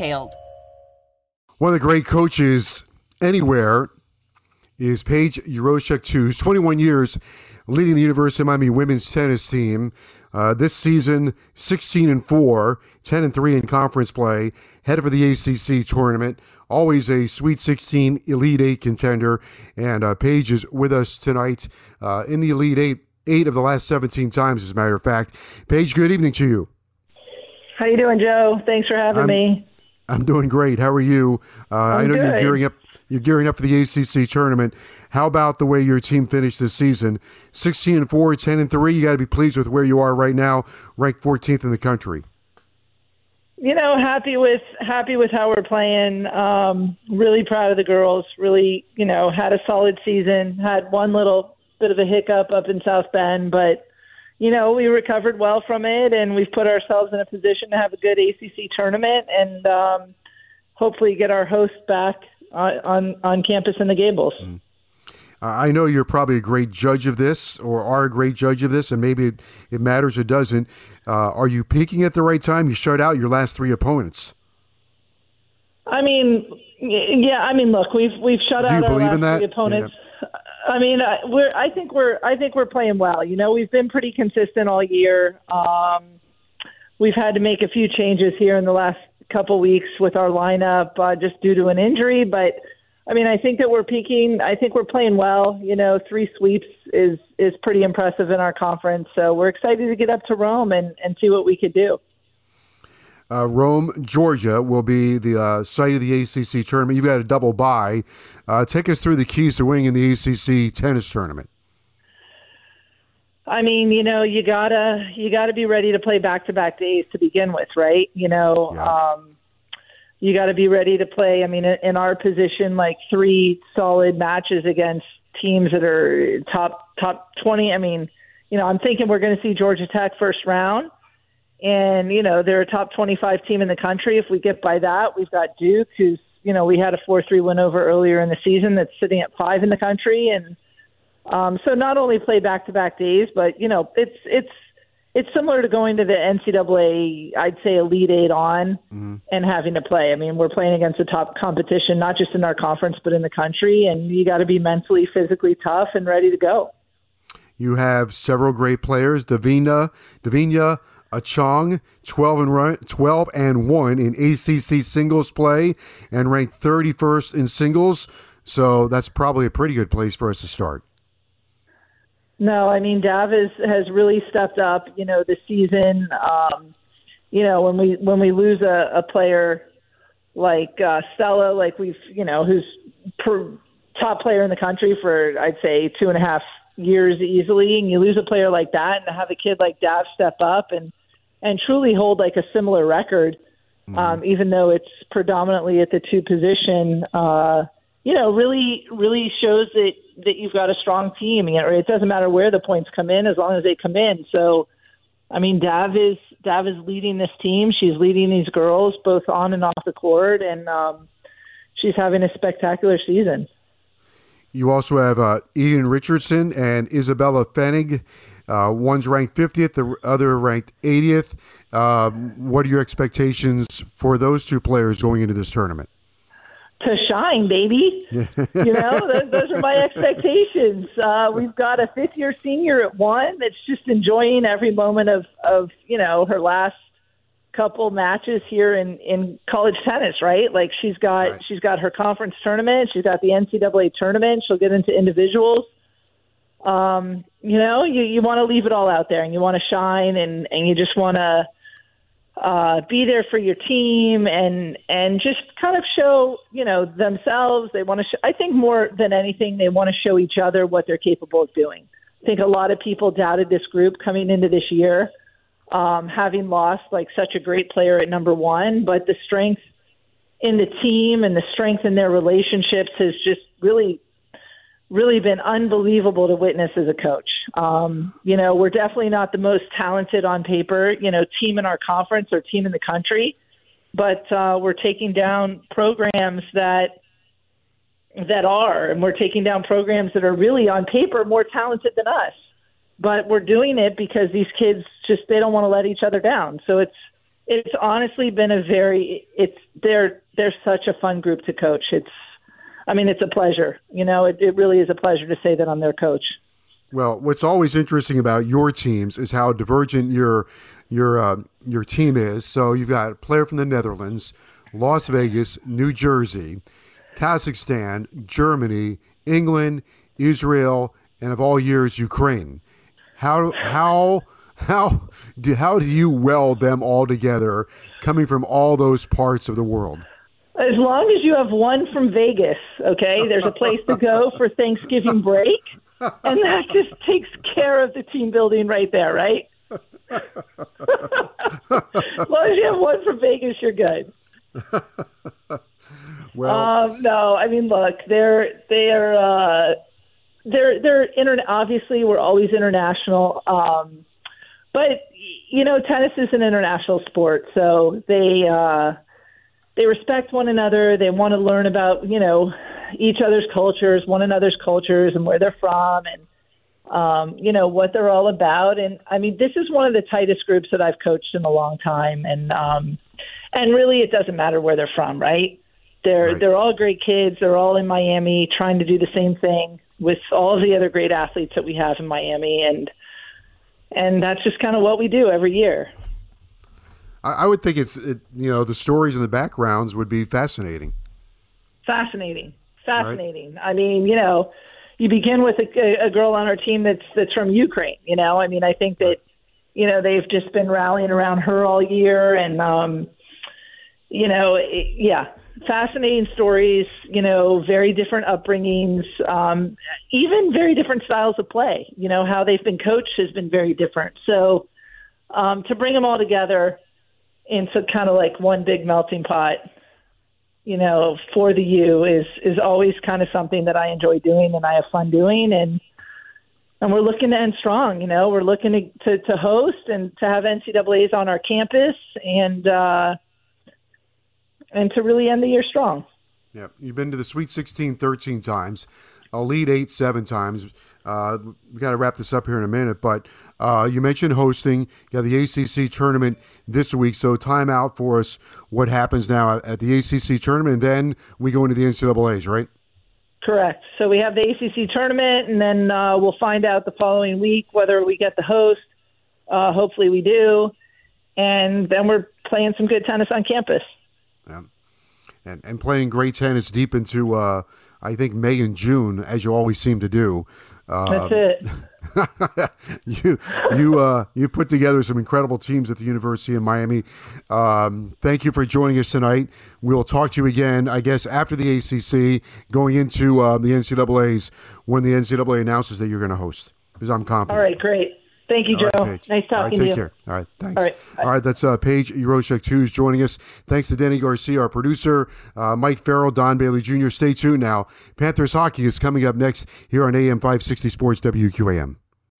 details. One of the great coaches anywhere is Paige Yaroshuk-Tews. 21 years leading the University of Miami women's tennis team. Uh, this season, 16 and 4, 10 and 3 in conference play, headed for the ACC tournament. Always a Sweet 16 Elite Eight contender. And uh, Paige is with us tonight uh, in the Elite Eight, eight of the last 17 times, as a matter of fact. Paige, good evening to you. How you doing, Joe? Thanks for having I'm, me. I'm doing great. How are you? Uh, I know good. you're gearing up. You're gearing up for the ACC tournament. How about the way your team finished this season? 16 and 4, 10 and 3. You got to be pleased with where you are right now, ranked 14th in the country. You know, happy with happy with how we're playing. Um, really proud of the girls. Really, you know, had a solid season. Had one little bit of a hiccup up in South Bend, but you know, we recovered well from it, and we've put ourselves in a position to have a good ACC tournament, and um, hopefully get our host back on on, on campus in the Gables. Mm. I know you're probably a great judge of this, or are a great judge of this, and maybe it, it matters or doesn't. Uh, are you peaking at the right time? You shut out your last three opponents. I mean, yeah. I mean, look, we've we've shut Do out you our believe in last that? three opponents. I mean, I, we're. I think we're. I think we're playing well. You know, we've been pretty consistent all year. Um, we've had to make a few changes here in the last couple weeks with our lineup, uh, just due to an injury. But I mean, I think that we're peaking. I think we're playing well. You know, three sweeps is is pretty impressive in our conference. So we're excited to get up to Rome and and see what we could do. Uh, Rome, Georgia will be the uh, site of the ACC tournament. You've got a double bye. Uh, take us through the keys to winning in the ACC tennis tournament. I mean, you know, you gotta you gotta be ready to play back to back days to begin with, right? You know, Yeah. um, you got to be ready to play. I mean, in our position, like three solid matches against teams that are top top twenty. I mean, you know, I'm thinking we're going to see Georgia Tech first round, and you know they're a top twenty five team in the country. If we get by that, we've got Duke, who's you know we had a four three win over earlier in the season. That's sitting at five in the country, and um, so not only play back to back days, but you know it's it's it's similar to going to the NCAA, I'd say Elite Eight on mhm and having to play. I mean, we're playing against the top competition, not just in our conference, but in the country, and you got to be mentally, physically tough and ready to go. You have several great players: Davina, Davinia, Achong, twelve and run, twelve and one in ACC singles play, and ranked thirty first in singles. So that's probably a pretty good place for us to start. No, I mean Dav is, has really stepped up. You know, this season. Um, you know, when we when we lose a, a player like uh, Stella, like we've you know, who's per, top player in the country for I'd say two and a half years easily, and you lose a player like that, and to have a kid like Dav step up and and truly hold like a similar record, um, even though it's predominantly at the two position. Uh, you know, really, really shows that that you've got a strong team. You know, it doesn't matter where the points come in as long as they come in. So, I mean, Dav is Dav is leading this team. She's leading these girls both on and off the court, and um, she's having a spectacular season. You also have uh, Eden Richardson and Isabella Pfennig. Uh, one's ranked 50th, the other ranked 80th. Uh, what are your expectations for those two players going into this tournament? to shine, baby. you know, those, those are my expectations. Uh, we've got a fifth year senior at one that's just enjoying every moment of, of, you know, her last couple matches here in in college tennis, right? Like she's got Right. she's got her conference tournament, she's got the NCAA tournament. She'll get into individuals. Um, you know, you you want to leave it all out there, and you want to shine, and and you just want to uh, be there for your team, and and just kind of show you know themselves. They want to. Sh- I think more than anything, they want to show each other what they're capable of doing. I think a lot of people doubted this group coming into this year um, having lost like such a great player at number one, but the strength in the team and the strength in their relationships has just really, really been unbelievable to witness as a coach. Um, you know, we're definitely not the most talented on paper, you know, team in our conference or team in the country, but uh, we're taking down programs that that are, and we're taking down programs that are really on paper more talented than us but we're doing it because these kids just they don't want to let each other down. So it's it's honestly been a very it's they're they're such a fun group to coach. It's I mean it's a pleasure. You know, it, it really is a pleasure to say that I'm their coach. Well, what's always interesting about your teams is how divergent your your uh, your team is. So you've got a player from the Netherlands, Las Vegas, New Jersey, Kazakhstan, Germany, England, Israel, and of all years, Ukraine. How how how do, how do you weld them all together, coming from all those parts of the world? As long as you have one from Vegas, okay, there's a place to go for Thanksgiving break, and that just takes care of the team building right there, right? as long as you have one from Vegas, you're good. Well, Um, no, I mean, look, they're they're uh, they're they're interna- Obviously, we're always international, um, but you know, tennis is an international sport, so they uh, they respect one another. They want to learn about you know each other's cultures, one another's cultures, and where they're from, and um, you know what they're all about. And I mean, this is one of the tightest groups that I've coached in a long time, and um, and really, it doesn't matter where they're from, right? They're Right. they're all great kids. They're all in Miami, trying to do the same thing with all of the other great athletes that we have in Miami, and and that's just kind of what we do every year. I, I would think it's it, you know the stories and the backgrounds would be fascinating. Fascinating, fascinating. I mean, you know, you begin with a, a girl on our team that's that's from Ukraine. You know, I mean, I think that you know they've just been rallying around her all year, and um, you know, it, yeah, fascinating stories. You know, very different upbringings, um, even very different styles of play. You know, how they've been coached has been very different. So um, to bring them all together into kind of like one big melting pot you know, for the U is is always kind of something that I enjoy doing and I have fun doing and and we're looking to end strong, you know, we're looking to to, to host and to have NCAA's on our campus and uh and to really end the year strong. Yeah, you've been to the Sweet 16 13 times, Elite Eight seven times. Uh, we got to wrap this up here in a minute, but uh, you mentioned hosting. You got the ACC tournament this week, so time out for us. What happens now at the ACC tournament, and then we go into the NCAA's, right? Correct. So we have the ACC tournament, and then uh, we'll find out the following week whether we get the host. Uh, hopefully, we do, and then we're playing some good tennis on campus. Yeah. And and playing great tennis deep into uh, I think May and June, as you always seem to do. Uh, That's it. you you uh you put together some incredible teams at the University of Miami. Um, thank you for joining us tonight. We'll talk to you again, I guess, after the ACC, going into uh, the NCAA's when the NCAA announces that you're going to host. Because I'm confident. All right, great. Thank you, right, Joe. Paige. nice All right, talking take to you. care. All right, thanks. All right, All right that's uh, Paige Yaroshuk-Tews is joining us. Thanks to Danny Garcia, our producer, uh, Mike Farrell, Don Bailey Jr. Stay tuned now. Panthers hockey is coming up next here on AM 560 Sports WQAM.